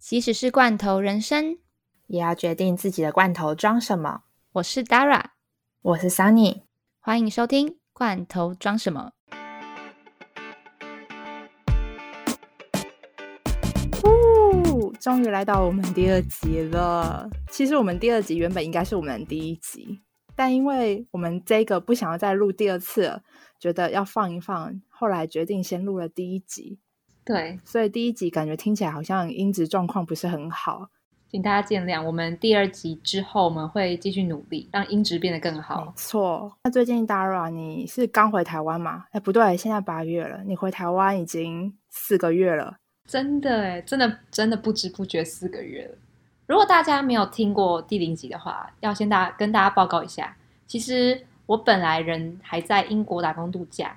即使是罐头人生，也要决定自己的罐头装什么。我是 Dara，我是 Sunny，欢迎收听《罐头装什么》。呜，终于来到我们第二集了。其实我们第二集原本应该是我们第一集，但因为我们这个不想要再录第二次了，觉得要放一放，后来决定先录了第一集。对，所以第一集感觉听起来好像音质状况不是很好，请大家见谅。我们第二集之后我们会继续努力，让音质变得更好。没错。那最近 Dara 你是刚回台湾吗？哎，不对，现在八月了，你回台湾已经四个月了。真的哎，真的真的不知不觉四个月了。如果大家没有听过第零集的话，要先大跟大家报告一下，其实我本来人还在英国打工度假，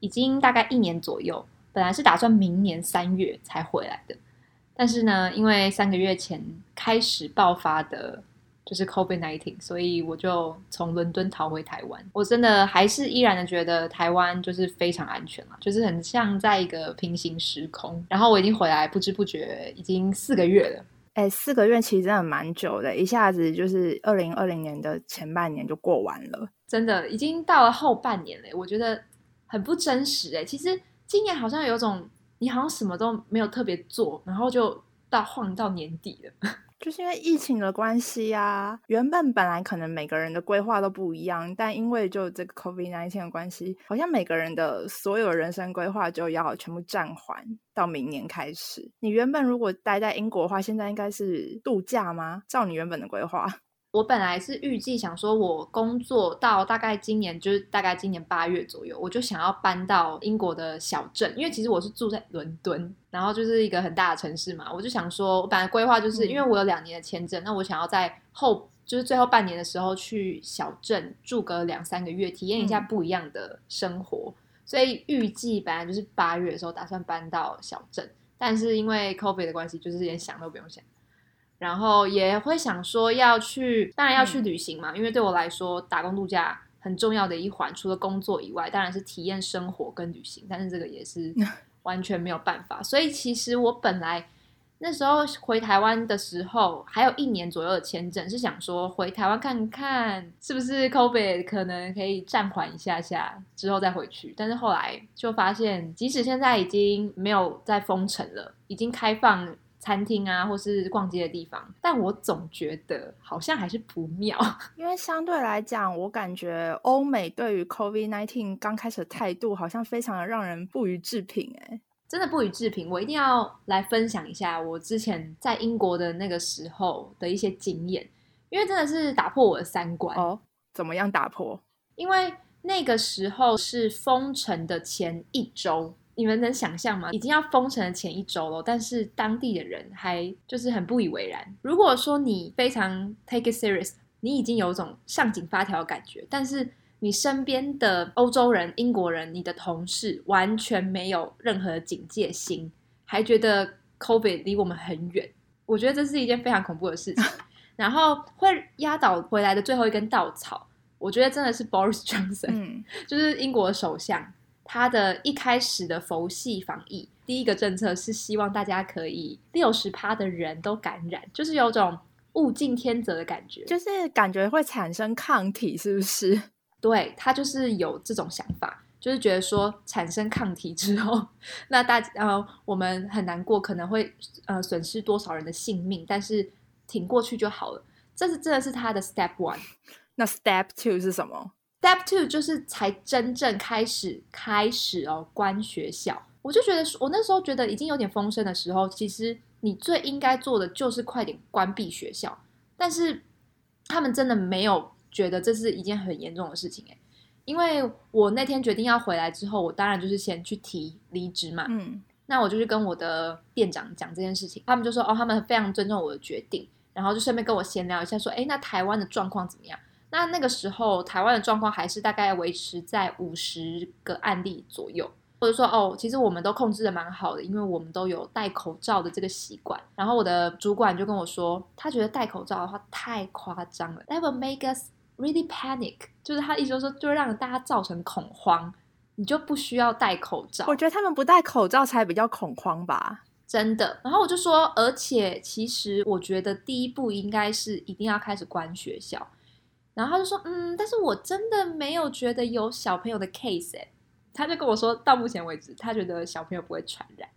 已经大概一年左右。本来是打算明年三月才回来的，但是呢，因为三个月前开始爆发的就是 COVID nineteen，所以我就从伦敦逃回台湾。我真的还是依然的觉得台湾就是非常安全了，就是很像在一个平行时空。然后我已经回来，不知不觉已经四个月了。哎，四个月其实真的蛮久的，一下子就是二零二零年的前半年就过完了，真的已经到了后半年了。我觉得很不真实哎，其实。今年好像有种，你好像什么都没有特别做，然后就到晃到年底了，就是因为疫情的关系啊。原本本来可能每个人的规划都不一样，但因为就这个 COVID nineteen 的关系，好像每个人的所有人生规划就要全部暂缓到明年开始。你原本如果待在英国的话，现在应该是度假吗？照你原本的规划？我本来是预计想说，我工作到大概今年，就是大概今年八月左右，我就想要搬到英国的小镇，因为其实我是住在伦敦，然后就是一个很大的城市嘛。我就想说，我本来规划就是因为我有两年的签证，那我想要在后就是最后半年的时候去小镇住个两三个月，体验一下不一样的生活。所以预计本来就是八月的时候打算搬到小镇，但是因为 COVID 的关系，就是连想都不用想。然后也会想说要去，当然要去旅行嘛，因为对我来说，打工度假很重要的一环，除了工作以外，当然是体验生活跟旅行。但是这个也是 完全没有办法。所以其实我本来那时候回台湾的时候，还有一年左右的签证，是想说回台湾看看是不是 COVID 可能可以暂缓一下下，之后再回去。但是后来就发现，即使现在已经没有再封城了，已经开放。餐厅啊，或是逛街的地方，但我总觉得好像还是不妙。因为相对来讲，我感觉欧美对于 COVID nineteen 刚开始的态度，好像非常的让人不予置评。哎，真的不予置评。我一定要来分享一下我之前在英国的那个时候的一些经验，因为真的是打破我的三观哦。怎么样打破？因为那个时候是封城的前一周。你们能想象吗？已经要封城的前一周了，但是当地的人还就是很不以为然。如果说你非常 take it serious，你已经有种上紧发条的感觉，但是你身边的欧洲人、英国人、你的同事完全没有任何警戒心，还觉得 COVID 离我们很远。我觉得这是一件非常恐怖的事情。然后会压倒回来的最后一根稻草，我觉得真的是 Boris Johnson，就是英国首相。他的一开始的佛系防疫，第一个政策是希望大家可以六十趴的人都感染，就是有种物竞天择的感觉，就是感觉会产生抗体，是不是？对他就是有这种想法，就是觉得说产生抗体之后，那大呃我们很难过，可能会呃损失多少人的性命，但是挺过去就好了。这是真的是他的 step one。那 step two 是什么？Step two 就是才真正开始开始哦，关学校。我就觉得，我那时候觉得已经有点风声的时候，其实你最应该做的就是快点关闭学校。但是他们真的没有觉得这是一件很严重的事情诶，因为我那天决定要回来之后，我当然就是先去提离职嘛。嗯，那我就去跟我的店长讲这件事情，他们就说哦，他们非常尊重我的决定，然后就顺便跟我闲聊一下，说哎，那台湾的状况怎么样？那那个时候，台湾的状况还是大概维持在五十个案例左右，或者说哦，其实我们都控制的蛮好的，因为我们都有戴口罩的这个习惯。然后我的主管就跟我说，他觉得戴口罩的话太夸张了，that will make us really panic，就是他意思说，就会让大家造成恐慌，你就不需要戴口罩。我觉得他们不戴口罩才比较恐慌吧。真的。然后我就说，而且其实我觉得第一步应该是一定要开始关学校。然后他就说，嗯，但是我真的没有觉得有小朋友的 case 哎，他就跟我说到目前为止，他觉得小朋友不会传染。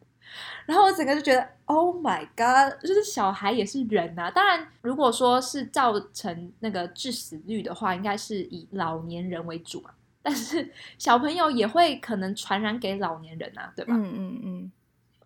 然后我整个就觉得，Oh my God，就是小孩也是人呐。当然，如果说是造成那个致死率的话，应该是以老年人为主嘛。但是小朋友也会可能传染给老年人啊，对吧？嗯嗯嗯，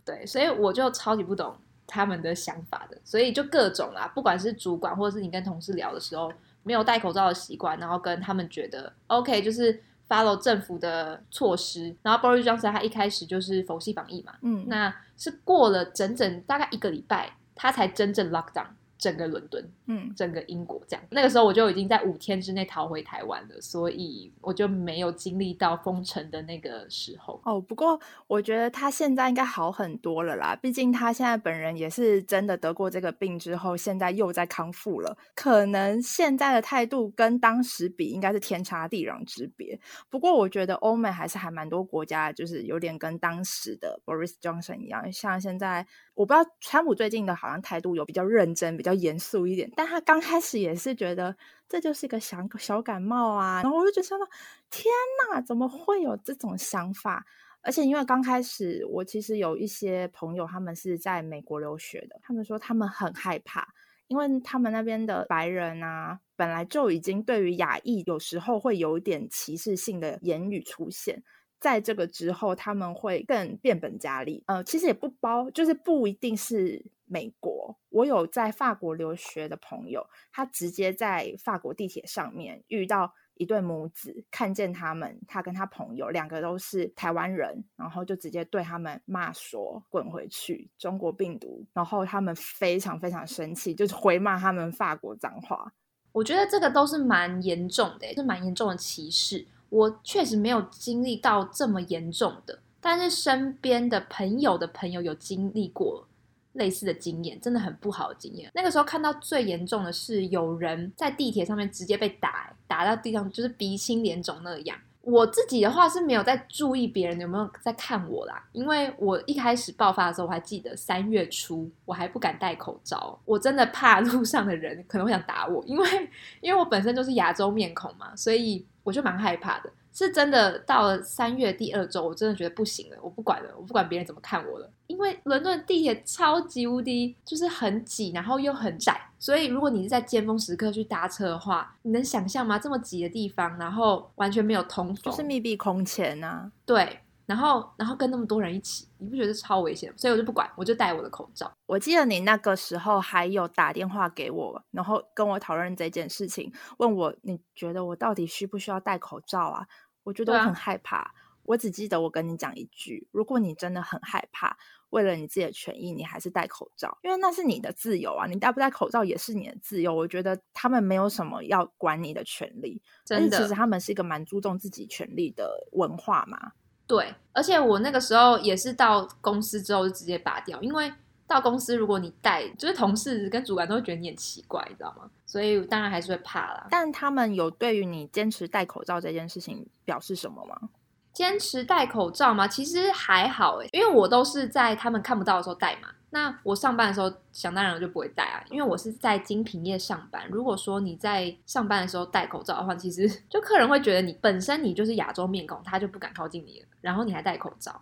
对，所以我就超级不懂他们的想法的。所以就各种啦，不管是主管或者是你跟同事聊的时候，没有戴口罩的习惯，然后跟他们觉得 OK，就是 follow 政府的措施。然后 Boris Johnson 他一开始就是佛系防疫嘛，嗯，那是过了整整大概一个礼拜，他才真正 lock down。整个伦敦，嗯，整个英国这样，那个时候我就已经在五天之内逃回台湾了，所以我就没有经历到封城的那个时候。哦，不过我觉得他现在应该好很多了啦，毕竟他现在本人也是真的得过这个病之后，现在又在康复了，可能现在的态度跟当时比应该是天差地壤之别。不过我觉得欧美还是还蛮多国家，就是有点跟当时的 Boris Johnson 一样，像现在。我不知道川普最近的好像态度有比较认真、比较严肃一点，但他刚开始也是觉得这就是一个小小感冒啊，然后我就觉得天哪，怎么会有这种想法？而且因为刚开始，我其实有一些朋友他们是在美国留学的，他们说他们很害怕，因为他们那边的白人啊，本来就已经对于亚裔有时候会有一点歧视性的言语出现。在这个之后，他们会更变本加厉。呃，其实也不包，就是不一定是美国。我有在法国留学的朋友，他直接在法国地铁上面遇到一对母子，看见他们，他跟他朋友两个都是台湾人，然后就直接对他们骂说：“滚回去，中国病毒！”然后他们非常非常生气，就是回骂他们法国脏话。我觉得这个都是蛮严重的，是蛮严重的歧视。我确实没有经历到这么严重的，但是身边的朋友的朋友有经历过类似的经验，真的很不好的经验。那个时候看到最严重的是有人在地铁上面直接被打，打到地上就是鼻青脸肿那样。我自己的话是没有在注意别人有没有在看我啦，因为我一开始爆发的时候，我还记得三月初我还不敢戴口罩，我真的怕 路上的人可能会想打我，因为因为我本身就是亚洲面孔嘛，所以。我就蛮害怕的，是真的。到了三月第二周，我真的觉得不行了，我不管了，我不管别人怎么看我了。因为伦敦地铁超级无敌，就是很挤，然后又很窄，所以如果你是在尖峰时刻去搭车的话，你能想象吗？这么挤的地方，然后完全没有通风，就是密闭空间呐。对。然后，然后跟那么多人一起，你不觉得超危险？所以我就不管，我就戴我的口罩。我记得你那个时候还有打电话给我，然后跟我讨论这件事情，问我你觉得我到底需不需要戴口罩啊？我觉得我很害怕。我只记得我跟你讲一句：如果你真的很害怕，为了你自己的权益，你还是戴口罩，因为那是你的自由啊！你戴不戴口罩也是你的自由。我觉得他们没有什么要管你的权利，真的，其实他们是一个蛮注重自己权利的文化嘛。对，而且我那个时候也是到公司之后就直接拔掉，因为到公司如果你戴，就是同事跟主管都会觉得你很奇怪，你知道吗？所以当然还是会怕啦。但他们有对于你坚持戴口罩这件事情表示什么吗？坚持戴口罩吗？其实还好诶，因为我都是在他们看不到的时候戴嘛。那我上班的时候，想当然我就不会戴啊，因为我是在精品业上班。如果说你在上班的时候戴口罩的话，其实 就客人会觉得你本身你就是亚洲面孔，他就不敢靠近你了。然后你还戴口罩，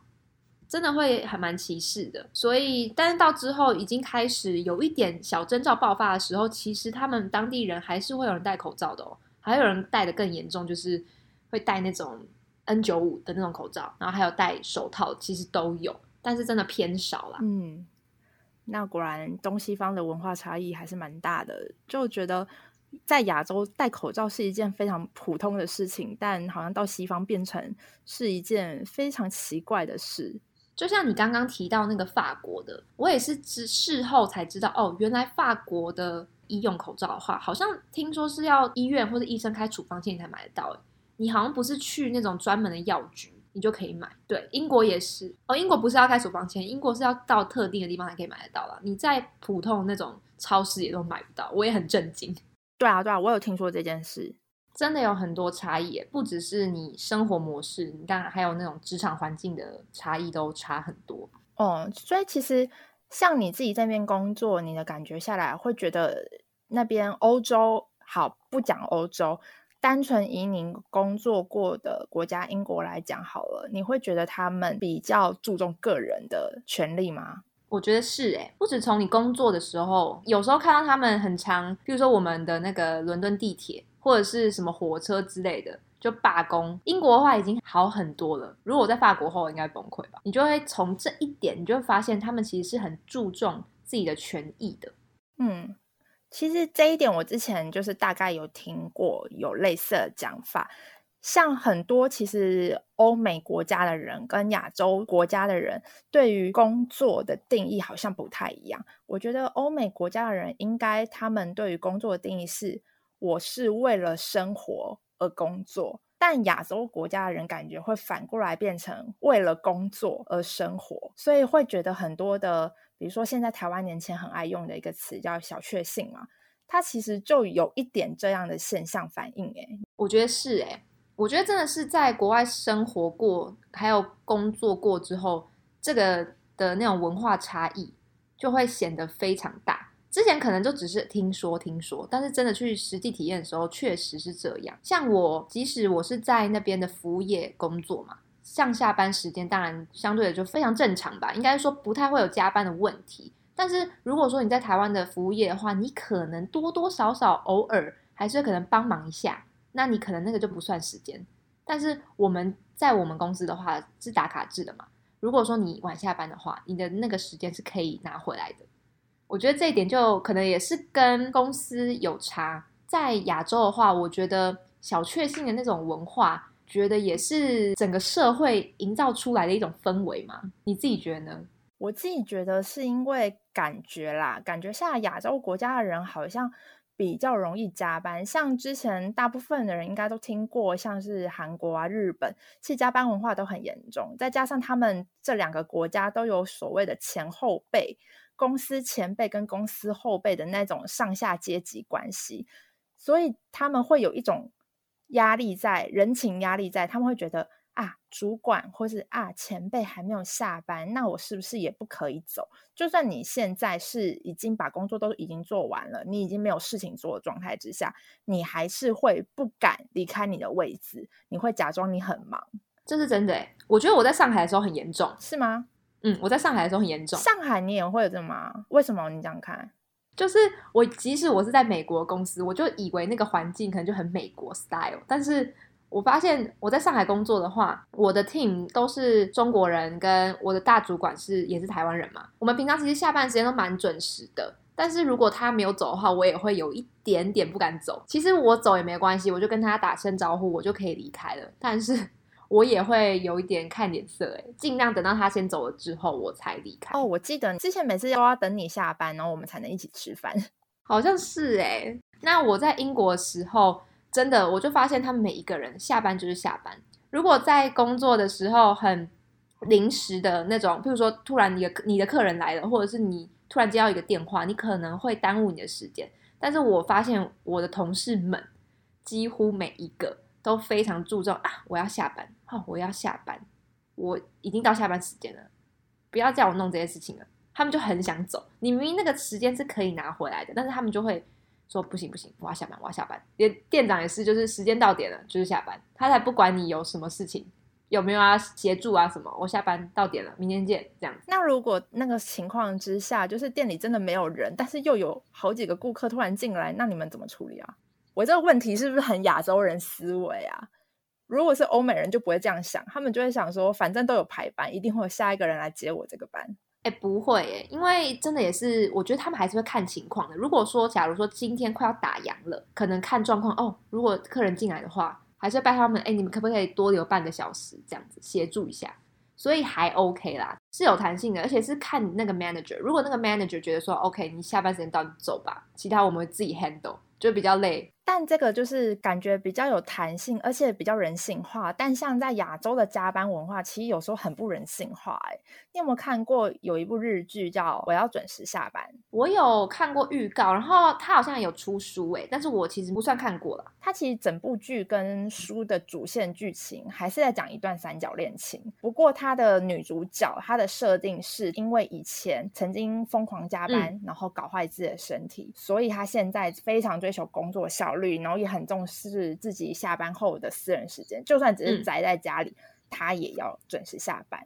真的会还蛮歧视的。所以，但是到之后已经开始有一点小征兆爆发的时候，其实他们当地人还是会有人戴口罩的哦，还有人戴的更严重，就是会戴那种 N 九五的那种口罩，然后还有戴手套，其实都有，但是真的偏少啦。嗯。那果然东西方的文化差异还是蛮大的，就觉得在亚洲戴口罩是一件非常普通的事情，但好像到西方变成是一件非常奇怪的事。就像你刚刚提到那个法国的，我也是知事后才知道，哦，原来法国的医用口罩的话，好像听说是要医院或者医生开处方签才买得到，你好像不是去那种专门的药局。你就可以买，对，英国也是哦。英国不是要开处方签，英国是要到特定的地方才可以买得到了。你在普通那种超市也都买不到，我也很震惊。对啊，对啊，我有听说这件事，真的有很多差异，不只是你生活模式，你当然还有那种职场环境的差异都差很多。哦，所以其实像你自己在那边工作，你的感觉下来会觉得那边欧洲好不讲欧洲，单纯以你工作过的国家英国来讲好了，你会觉得他们比较注重个人的权利吗？我觉得是诶，不止从你工作的时候，有时候看到他们很长，比如说我们的那个伦敦地铁或者是什么火车之类的，就罢工。英国的话已经好很多了，如果我在法国后应该崩溃吧？你就会从这一点，你就会发现他们其实是很注重自己的权益的。嗯，其实这一点我之前就是大概有听过有类似的讲法。像很多其实欧美国家的人跟亚洲国家的人对于工作的定义好像不太一样。我觉得欧美国家的人应该他们对于工作的定义是我是为了生活而工作，但亚洲国家的人感觉会反过来变成为了工作而生活，所以会觉得很多的，比如说现在台湾年轻人很爱用的一个词叫小确幸嘛，它其实就有一点这样的现象反应。诶，我觉得是诶。我觉得真的是在国外生活过，还有工作过之后，这个的那种文化差异就会显得非常大。之前可能就只是听说听说，但是真的去实际体验的时候，确实是这样。像我，即使我是在那边的服务业工作嘛，上下班时间当然相对的就非常正常吧，应该说不太会有加班的问题。但是如果说你在台湾的服务业的话，你可能多多少少偶尔还是可能帮忙一下。那你可能那个就不算时间，但是我们在我们公司的话是打卡制的嘛。如果说你晚下班的话，你的那个时间是可以拿回来的。我觉得这一点就可能也是跟公司有差。在亚洲的话，我觉得小确幸的那种文化，觉得也是整个社会营造出来的一种氛围嘛。你自己觉得呢？我自己觉得是因为感觉啦，感觉像亚洲国家的人好像。比较容易加班，像之前大部分的人应该都听过，像是韩国啊、日本，其实加班文化都很严重。再加上他们这两个国家都有所谓的前后辈，公司前辈跟公司后辈的那种上下阶级关系，所以他们会有一种压力在，人情压力在，他们会觉得。啊，主管或是啊前辈还没有下班，那我是不是也不可以走？就算你现在是已经把工作都已经做完了，你已经没有事情做的状态之下，你还是会不敢离开你的位置，你会假装你很忙，这是真的哎。我觉得我在上海的时候很严重，是吗？嗯，我在上海的时候很严重。上海你也会有这吗？为什么？你这样看？就是我即使我是在美国公司，我就以为那个环境可能就很美国 style，但是。我发现我在上海工作的话，我的 team 都是中国人，跟我的大主管是也是台湾人嘛。我们平常其实下班时间都蛮准时的，但是如果他没有走的话，我也会有一点点不敢走。其实我走也没关系，我就跟他打声招呼，我就可以离开了。但是我也会有一点看脸色，哎，尽量等到他先走了之后我才离开。哦，我记得之前每次都要等你下班，然后我们才能一起吃饭，好像是哎。那我在英国的时候。真的，我就发现他们每一个人下班就是下班。如果在工作的时候很临时的那种，譬如说突然你的你的客人来了，或者是你突然接到一个电话，你可能会耽误你的时间。但是我发现我的同事们几乎每一个都非常注重啊，我要下班，哦，我要下班，我已经到下班时间了，不要叫我弄这些事情了。他们就很想走，你明明那个时间是可以拿回来的，但是他们就会。说不行不行，我要下班，我要下班。连店长也是，就是时间到点了，就是下班，他才不管你有什么事情，有没有要协助啊什么。我下班到点了，明天见，这样。那如果那个情况之下，就是店里真的没有人，但是又有好几个顾客突然进来，那你们怎么处理啊？我这个问题是不是很亚洲人思维啊？如果是欧美人就不会这样想，他们就会想说，反正都有排班，一定会有下一个人来接我这个班。哎，不会哎，因为真的也是，我觉得他们还是会看情况的。如果说，假如说今天快要打烊了，可能看状况哦。如果客人进来的话，还是要拜他们，哎，你们可不可以多留半个小时，这样子协助一下？所以还 OK 啦，是有弹性的，而且是看那个 manager。如果那个 manager 觉得说 OK，你下班时间到，你走吧，其他我们会自己 handle，就比较累。但这个就是感觉比较有弹性，而且比较人性化。但像在亚洲的加班文化，其实有时候很不人性化。哎，你有没有看过有一部日剧叫《我要准时下班》？我有看过预告，然后它好像有出书，哎，但是我其实不算看过了。它其实整部剧跟书的主线剧情还是在讲一段三角恋情，不过它的女主角她的设定是因为以前曾经疯狂加班，然后搞坏自己的身体，所以她现在非常追求工作效率，然后也很重视自己下班后的私人时间，就算只是宅在家里，他也要准时下班。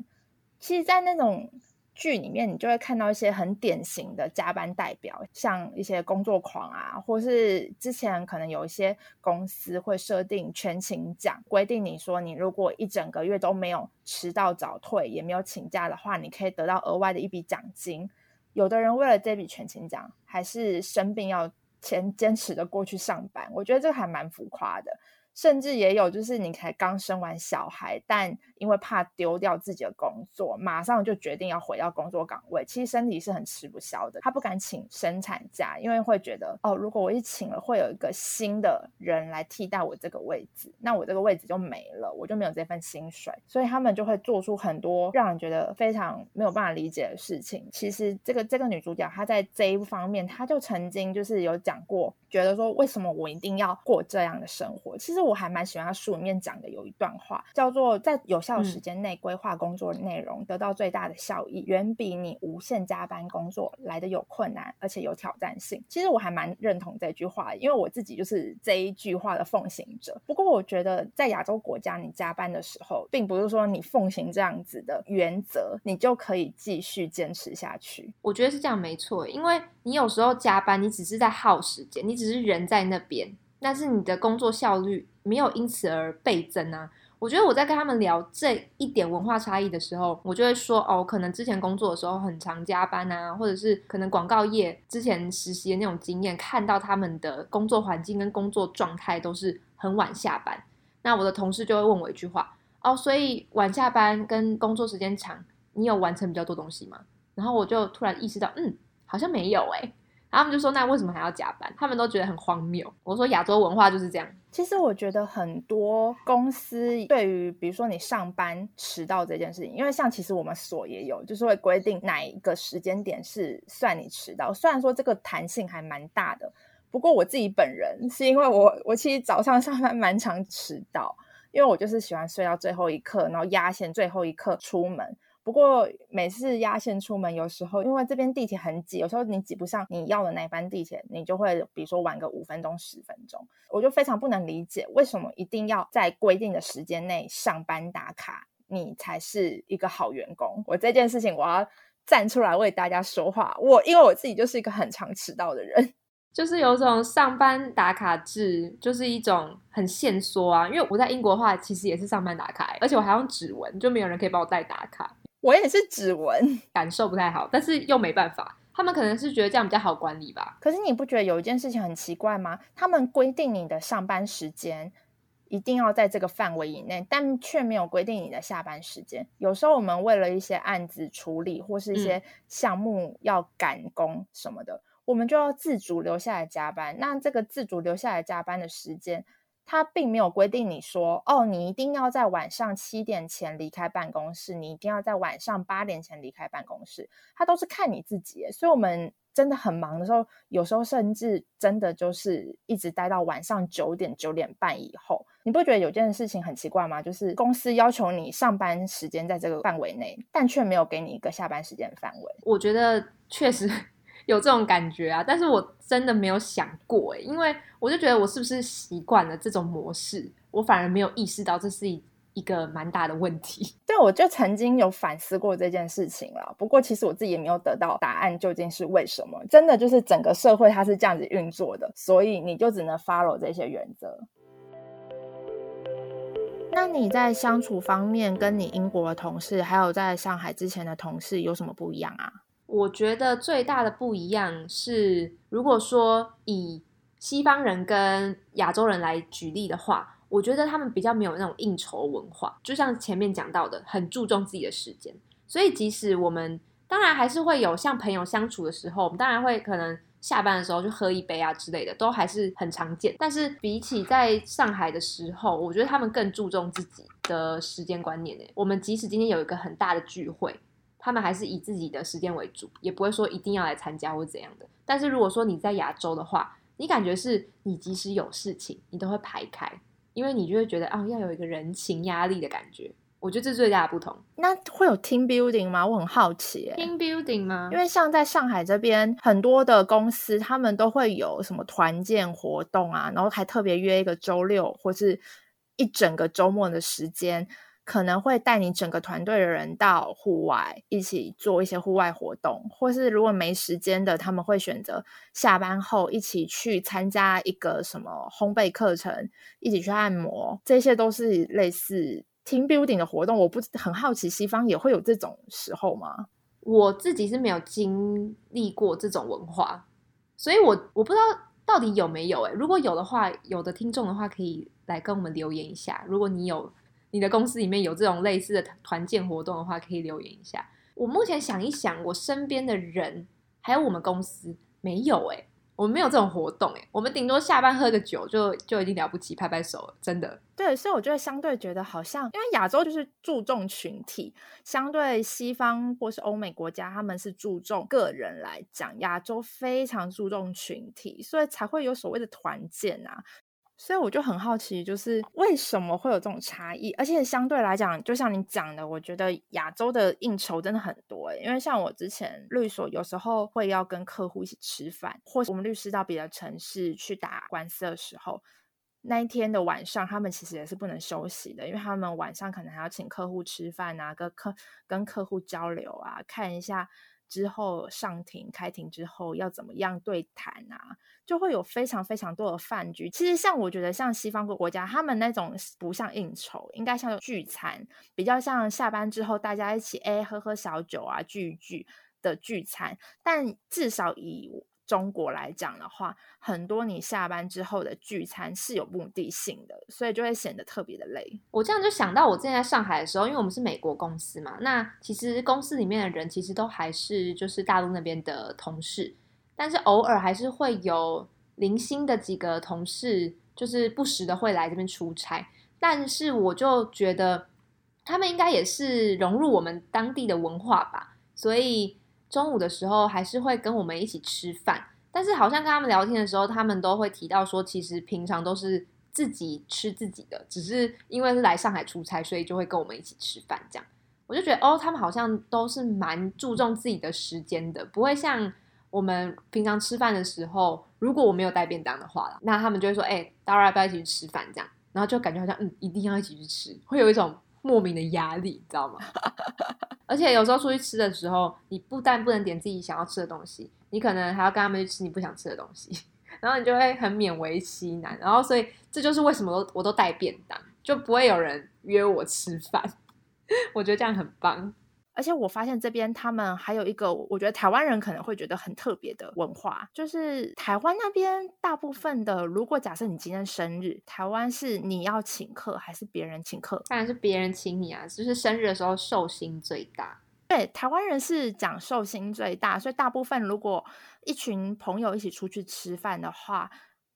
其实，在那种。剧里面，你就会看到一些很典型的加班代表，像一些工作狂啊，或是之前可能有一些公司会设定全勤奖，规定你说你如果一整个月都没有迟到早退，也没有请假的话，你可以得到额外的一笔奖金。有的人为了这笔全勤奖，还是生病要前坚持的过去上班，我觉得这还蛮浮夸的。甚至也有，就是你才刚生完小孩，但因为怕丢掉自己的工作，马上就决定要回到工作岗位。其实身体是很吃不消的，他不敢请生产假，因为会觉得哦，如果我一请了，会有一个新的人来替代我这个位置，那我这个位置就没了，我就没有这份薪水。所以他们就会做出很多让人觉得非常没有办法理解的事情。其实这个这个女主角她在这一方面，她就曾经就是有讲过，觉得说为什么我一定要过这样的生活？其实。我还蛮喜欢他书里面讲的有一段话，叫做在有效时间内规划工作内容，得到最大的效益，远比你无限加班工作来的有困难，而且有挑战性。其实我还蛮认同这句话，因为我自己就是这一句话的奉行者。不过我觉得在亚洲国家，你加班的时候，并不是说你奉行这样子的原则，你就可以继续坚持下去。我觉得是这样没错，因为你有时候加班，你只是在耗时间，你只是人在那边。但是你的工作效率没有因此而倍增啊！我觉得我在跟他们聊这一点文化差异的时候，我就会说哦，可能之前工作的时候很常加班啊，或者是可能广告业之前实习的那种经验，看到他们的工作环境跟工作状态都是很晚下班。那我的同事就会问我一句话哦，所以晚下班跟工作时间长，你有完成比较多东西吗？然后我就突然意识到，嗯，好像没有哎。他们就说：“那为什么还要加班？”他们都觉得很荒谬。我说：“亚洲文化就是这样。”其实我觉得很多公司对于比如说你上班迟到这件事情，因为像其实我们所也有，就是会规定哪一个时间点是算你迟到。虽然说这个弹性还蛮大的，不过我自己本人是因为我我其实早上 上班蛮常迟到，因为我就是喜欢睡到最后一刻，然后压线最后一刻出门。不过每次压线出门，有时候因为这边地铁很挤，有时候你挤不上你要的那班地铁，你就会比如说晚个五分钟、十分钟。我就非常不能理解，为什么一定要在规定的时间内上班打卡，你才是一个好员工？我这件事情我要站出来为大家说话。我因为我自己就是一个很常迟到的人。就是有种上班打卡制，就是一种很限缩啊。因为我在英国的话，其实也是上班打卡，而且我还用指纹，就没有人可以帮我代打卡。我也是指纹，感受不太好，但是又没办法。他们可能是觉得这样比较好管理吧。可是你不觉得有一件事情很奇怪吗？他们规定你的上班时间一定要在这个范围以内，但却没有规定你的下班时间。有时候我们为了一些案子处理，或是一些项目要赶工什么的。我们就要自主留下来加班。那这个自主留下来加班的时间，它并没有规定你说哦，你一定要在晚上七点前离开办公室，你一定要在晚上八点前离开办公室。它都是看你自己。所以，我们真的很忙的时候，有时候甚至真的就是一直待到晚上九点九点半以后。你不觉得有件事情很奇怪吗？就是公司要求你上班时间在这个范围内，但却没有给你一个下班时间的范围。我觉得确实。有这种感觉啊，但是我真的没有想过哎，因为我就觉得我是不是习惯了这种模式，我反而没有意识到这是一一个蛮大的问题。对，我就曾经有反思过这件事情了，不过其实我自己也没有得到答案，究竟是为什么？真的就是整个社会它是这样子运作的，所以你就只能 follow 这些原则。那你在相处方面，跟你英国的同事，还有在上海之前的同事有什么不一样啊？我觉得最大的不一样是，如果说以西方人跟亚洲人来举例的话，我觉得他们比较没有那种应酬文化，就像前面讲到的，很注重自己的时间。所以即使我们当然还是会有像朋友相处的时候，我们当然会可能下班的时候就喝一杯啊之类的，都还是很常见。但是比起在上海的时候，我觉得他们更注重自己的时间观念。诶，我们即使今天有一个很大的聚会。他们还是以自己的时间为主，也不会说一定要来参加或怎样的。但是如果说你在亚洲的话，你感觉是你即使有事情，你都会排开，因为你就会觉得啊，要有一个人情压力的感觉。我觉得这是最大的不同。那会有 team building 吗？我很好奇、欸。team building 吗？因为像在上海这边，很多的公司他们都会有什么团建活动啊，然后还特别约一个周六或是一整个周末的时间，可能会带你整个团队的人到户外一起做一些户外活动，或是如果没时间的，他们会选择下班后一起去参加一个什么烘焙课程，一起去按摩，这些都是类似 team building 的活动。我不很好奇，西方也会有这种时候吗？我自己是没有经历过这种文化，所以我我不知道到底有没有诶、如果有的话，有的听众的话可以来跟我们留言一下。如果你有你的公司里面有这种类似的团建活动的话，可以留言一下。我目前想一想，我身边的人还有我们公司没有诶、我们没有这种活动诶、我们顶多下班喝个酒就就已经了不起，拍拍手了，真的。对，所以我就会相对觉得好像，因为亚洲就是注重群体，相对西方或是欧美国家，他们是注重个人来讲，亚洲非常注重群体，所以才会有所谓的团建啊。所以我就很好奇，就是为什么会有这种差异？而且相对来讲，就像你讲的，我觉得亚洲的应酬真的很多诶、因为像我之前律所有时候会要跟客户一起吃饭，或是我们律师到别的城市去打官司的时候，那一天的晚上，他们其实也是不能休息的，因为他们晚上可能还要请客户吃饭啊，跟客跟客户交流啊，看一下之后上庭开庭之后要怎么样对谈啊，就会有非常非常多的饭局。其实像我觉得像西方国家，他们那种不像应酬，应该像聚餐，比较像下班之后大家一起哎喝喝小酒啊聚一聚的聚餐，但至少以中国来讲的话，很多你下班之后的聚餐是有目的性的，所以就会显得特别的累。我这样就想到我之前在上海的时候，因为我们是美国公司嘛，那其实公司里面的人其实都还是就是大陆那边的同事，但是偶尔还是会有零星的几个同事，就是不时的会来这边出差，但是我就觉得他们应该也是融入我们当地的文化吧，所以中午的时候还是会跟我们一起吃饭。但是好像跟他们聊天的时候，他们都会提到说，其实平常都是自己吃自己的，只是因为是来上海出差，所以就会跟我们一起吃饭这样。我就觉得哦，他们好像都是蛮注重自己的时间的，不会像我们平常吃饭的时候，如果我没有带便当的话啦，那他们就会说，哎、大家要不要一起去吃饭这样？然后就感觉好像嗯，一定要一起去吃，会有一种莫名的压力，你知道吗？而且有时候出去吃的时候，你不但不能点自己想要吃的东西，你可能还要跟他们去吃你不想吃的东西，然后你就会很勉为其难。然后所以这就是为什么我都带便当，就不会有人约我吃饭。我觉得这样很棒。而且我发现这边他们还有一个，我觉得台湾人可能会觉得很特别的文化，就是台湾那边大部分的，如果假设你今天生日，台湾是你要请客还是别人请客？当然是别人请你啊，就是生日的时候寿星最大。对，台湾人是讲寿星最大，所以大部分如果一群朋友一起出去吃饭的话，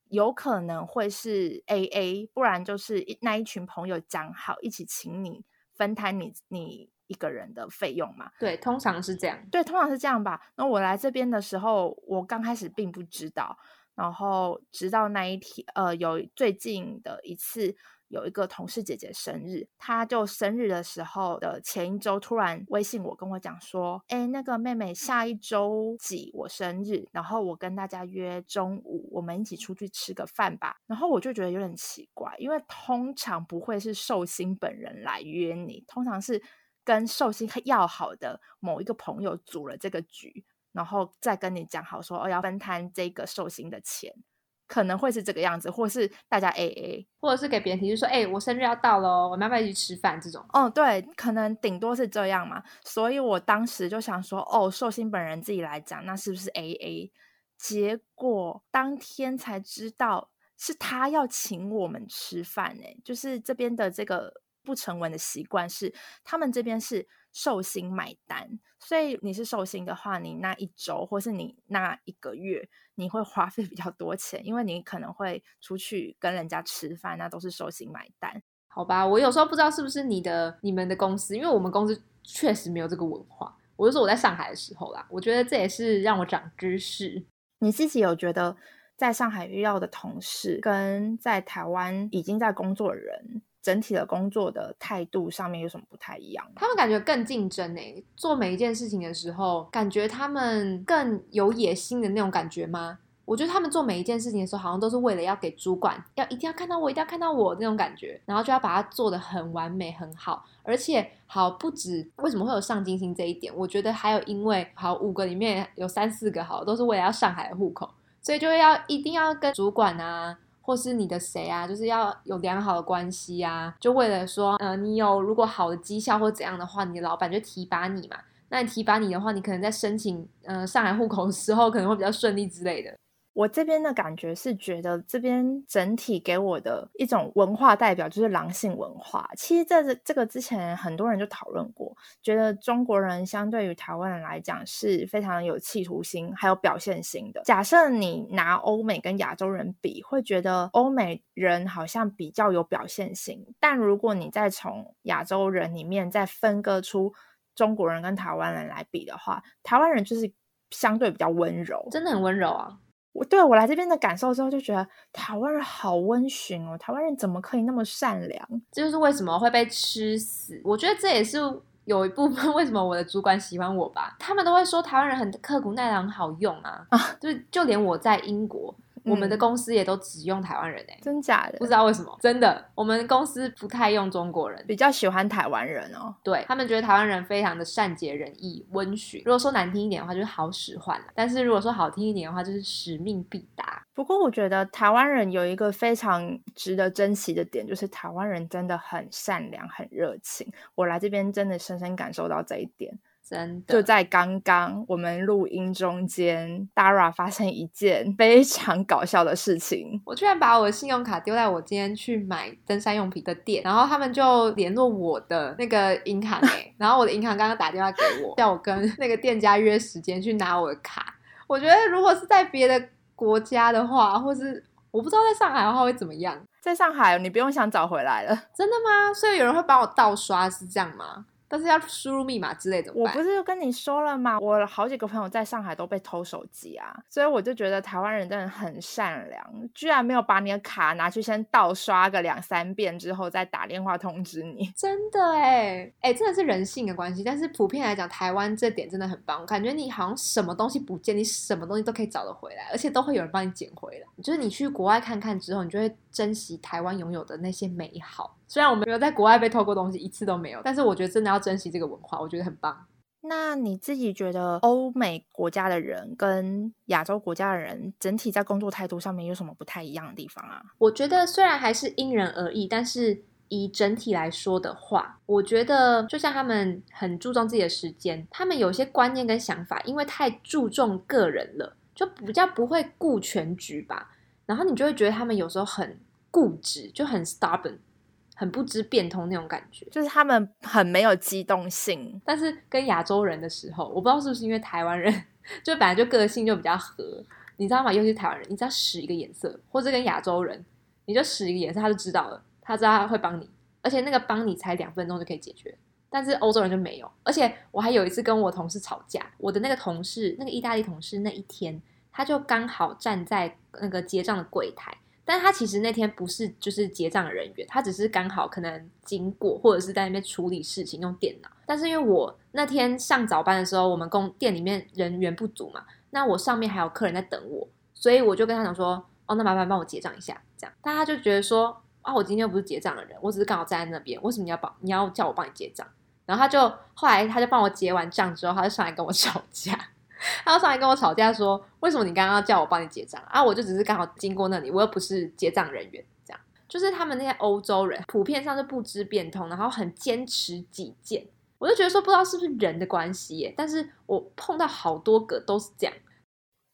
有可能会是 A A，不然就是一那一群朋友讲好一起请你分摊你你一个人的费用嘛。对，通常是这样。对，通常是这样吧。那我来这边的时候，我刚开始并不知道，然后直到那一天，呃，有最近的一次，有一个同事姐姐生日，她就生日的时候的前一周突然微信我跟我讲说，哎，那个妹妹下一周几我生日，然后我跟大家约中午，我们一起出去吃个饭吧。然后我就觉得有点奇怪，因为通常不会是寿星本人来约你，通常是。跟寿星要好的某一个朋友组了这个局，然后再跟你讲好说哦要分摊这个寿星的钱，可能会是这个样子，或是大家 A A，或者是给别人提示说，哎、我生日要到喽，我们要不要一起吃饭？这种。哦，对，可能顶多是这样嘛。所以我当时就想说，哦，寿星本人自己来讲，那是不是 A A？结果当天才知道是他要请我们吃饭，哎，就是这边的这个。不成文的习惯是，他们这边是寿星买单，所以你是寿星的话，你那一周或是你那一个月，你会花费比较多钱，因为你可能会出去跟人家吃饭，那都是寿星买单。好吧，我有时候不知道是不是你的你们的公司，因为我们公司确实没有这个文化。我就说我在上海的时候啦，我觉得这也是让我长知识。你自己有觉得在上海遇到的同事跟在台湾已经在工作的人？整体的工作的态度上面有什么不太一样？他们感觉更竞争诶，做每一件事情的时候，感觉他们更有野心的那种感觉吗？我觉得他们做每一件事情的时候，好像都是为了要给主管要一定要看到我，一定要看到我那种感觉，然后就要把它做得很完美很好，而且好不止为什么会有上进心这一点，我觉得还有因为好五个里面有三四个好都是为了要上海的户口，所以就要一定要跟主管啊。或是你的谁啊，就是要有良好的关系啊，就为了说，呃，你有如果好的绩效或怎样的话，你的老板就提拔你嘛。那你提拔你的话，你可能在申请呃上海户口的时候可能会比较顺利之类的。我这边的感觉是觉得这边整体给我的一种文化代表就是狼性文化。其实这这个之前很多人就讨论过，觉得中国人相对于台湾人来讲是非常有企图心还有表现性的。假设你拿欧美跟亚洲人比，会觉得欧美人好像比较有表现性，但如果你再从亚洲人里面再分割出中国人跟台湾人来比的话，台湾人就是相对比较温柔，真的很温柔啊。我对我来这边的感受之后，就觉得台湾人好温驯哦，台湾人怎么可以那么善良？这就是为什么会被吃死。我觉得这也是有一部分为什么我的主管喜欢我吧。他们都会说台湾人很刻苦耐劳，好用啊。啊，就就连我在英国。我们的公司也都只用台湾人哎，真假的？不知道为什么，真的，我们公司不太用中国人，比较喜欢台湾人哦。对他们觉得台湾人非常的善解人意、温驯。如果说难听一点的话，就是好使唤但是如果说好听一点的话，就是使命必达。不过我觉得台湾人有一个非常值得珍惜的点，就是台湾人真的很善良、很热情。我来这边真的深深感受到这一点。真的就在刚刚，我们录音中间，Dara 发生一件非常搞笑的事情。我居然把我的信用卡丢在我今天去买登山用品的店，然后他们就联络我的那个银行诶，然后我的银行刚刚打电话给我，叫我跟那个店家约时间去拿我的卡。我觉得如果是在别的国家的话，或是我不知道在上海的话会怎么样。在上海，你不用想找回来了，真的吗？所以有人会帮我盗刷，是这样吗？但是要输入密码之类的，我不是跟你说了吗？我好几个朋友在上海都被偷手机啊，所以我就觉得台湾人真的很善良，居然没有把你的卡拿去先盗刷个两三遍之后再打电话通知你。真的哎哎，真的是人性的关系。但是普遍来讲，台湾这点真的很棒，感觉你好像什么东西不见，你什么东西都可以找得回来，而且都会有人帮你捡回来。就是你去国外看看之后，你就会珍惜台湾拥有的那些美好。虽然我们没有在国外被偷过东西，一次都没有，但是我觉得真的要珍惜这个文化，我觉得很棒。那你自己觉得欧美国家的人跟亚洲国家的人整体在工作态度上面有什么不太一样的地方啊？我觉得虽然还是因人而异，但是以整体来说的话，我觉得就像他们很注重自己的时间，他们有些观念跟想法，因为太注重个人了，就比较不会顾全局吧。然后你就会觉得他们有时候很固执，就很 stubborn。很不知变通那种感觉，就是他们很没有机动性。但是跟亚洲人的时候，我不知道是不是因为台湾人就本来就个性就比较和，你知道吗？尤其是台湾人，你只要使一个眼色，或者跟亚洲人，你就使一个眼色，他就知道了，他知道他会帮你，而且那个帮你才两分钟就可以解决。但是欧洲人就没有，而且我还有一次跟我同事吵架，我的那个同事，那个意大利同事那一天，他就刚好站在那个结账的柜台。但他其实那天不是就是结账人员，他只是刚好可能经过或者是在那边处理事情用电脑。但是因为我那天上早班的时候，我们公店里面人员不足嘛，那我上面还有客人在等我，所以我就跟他讲说，哦，那麻烦帮我结账一下，这样。但他就觉得说，啊，我今天又不是结账的人，我只是刚好站在那边，为什么你要帮你要叫我帮你结账？然后他就后来他就帮我结完账之后，他就上来跟我吵架。他要上来跟我吵架，说为什么你刚刚叫我帮你结账啊？我就只是刚好经过那里，我又不是结账人员，这样就是他们那些欧洲人普遍上是不知变通，然后很坚持己见。我就觉得说不知道是不是人的关系耶，但是我碰到好多个都是这样。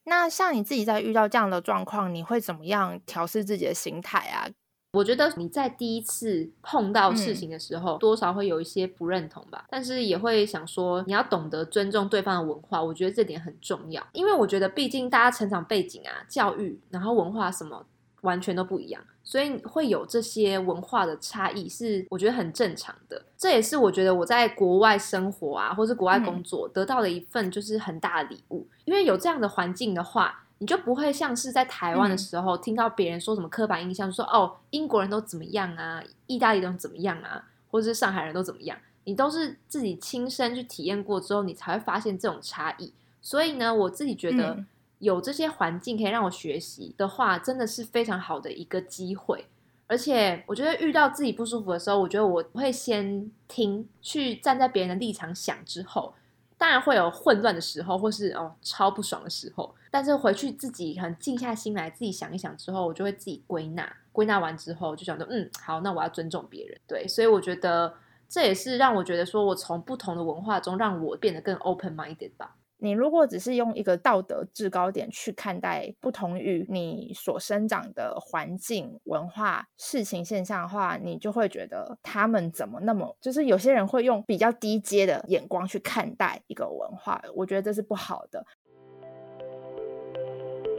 那像你自己在遇到这样的状况，你会怎么样调试自己的心态啊？我觉得你在第一次碰到事情的时候，多少会有一些不认同吧，但是也会想说，你要懂得尊重对方的文化，我觉得这点很重要，因为我觉得毕竟大家成长背景啊、教育，然后文化什么完全都不一样，所以会有这些文化的差异，是我觉得很正常的。这也是我觉得我在国外生活啊，或是国外工作得到的一份就是很大的礼物，因为有这样的环境的话。你就不会像是在台湾的时候听到别人说什么刻板印象，说哦英国人都怎么样啊，意大利人怎么样啊，或者是上海人都怎么样，你都是自己亲身去体验过之后，你才会发现这种差异。所以呢，我自己觉得有这些环境可以让我学习的话，真的是非常好的一个机会。而且我觉得遇到自己不舒服的时候，我觉得我会先听，去站在别人的立场想之后。当然会有混乱的时候，或是哦超不爽的时候，但是回去自己很静下心来，自己想一想之后，我就会自己归纳。归纳完之后，就想说，嗯，好，那我要尊重别人。对，所以我觉得这也是让我觉得说，我从不同的文化中，让我变得更 open minded 吧。你如果只是用一个道德制高点去看待不同于你所生长的环境、文化、事情现象的话，你就会觉得他们怎么那么……就是有些人会用比较低阶的眼光去看待一个文化，我觉得这是不好的。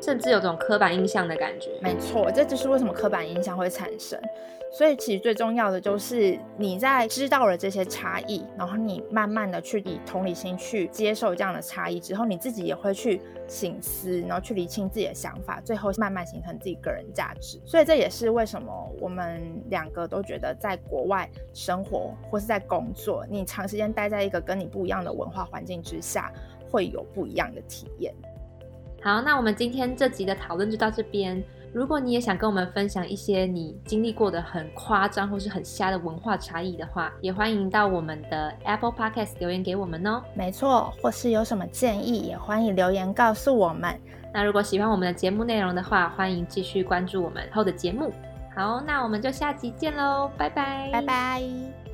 甚至有种刻板印象的感觉。没错，这就是为什么刻板印象会产生。所以，其实最重要的就是你在知道了这些差异，然后你慢慢的去以同理心去接受这样的差异之后，你自己也会去醒思，然后去理清自己的想法，最后慢慢形成自己个人价值。所以，这也是为什么我们两个都觉得在国外生活或是在工作，你长时间待在一个跟你不一样的文化环境之下，会有不一样的体验。好，那我们今天这集的讨论就到这边。如果你也想跟我们分享一些你经历过的很夸张或是很瞎的文化差异的话，也欢迎到我们的 Apple Podcast 留言给我们哦。没错，或是有什么建议，也欢迎留言告诉我们。那如果喜欢我们的节目内容的话，欢迎继续关注我们后的节目。好，那我们就下集见喽，拜拜，拜拜。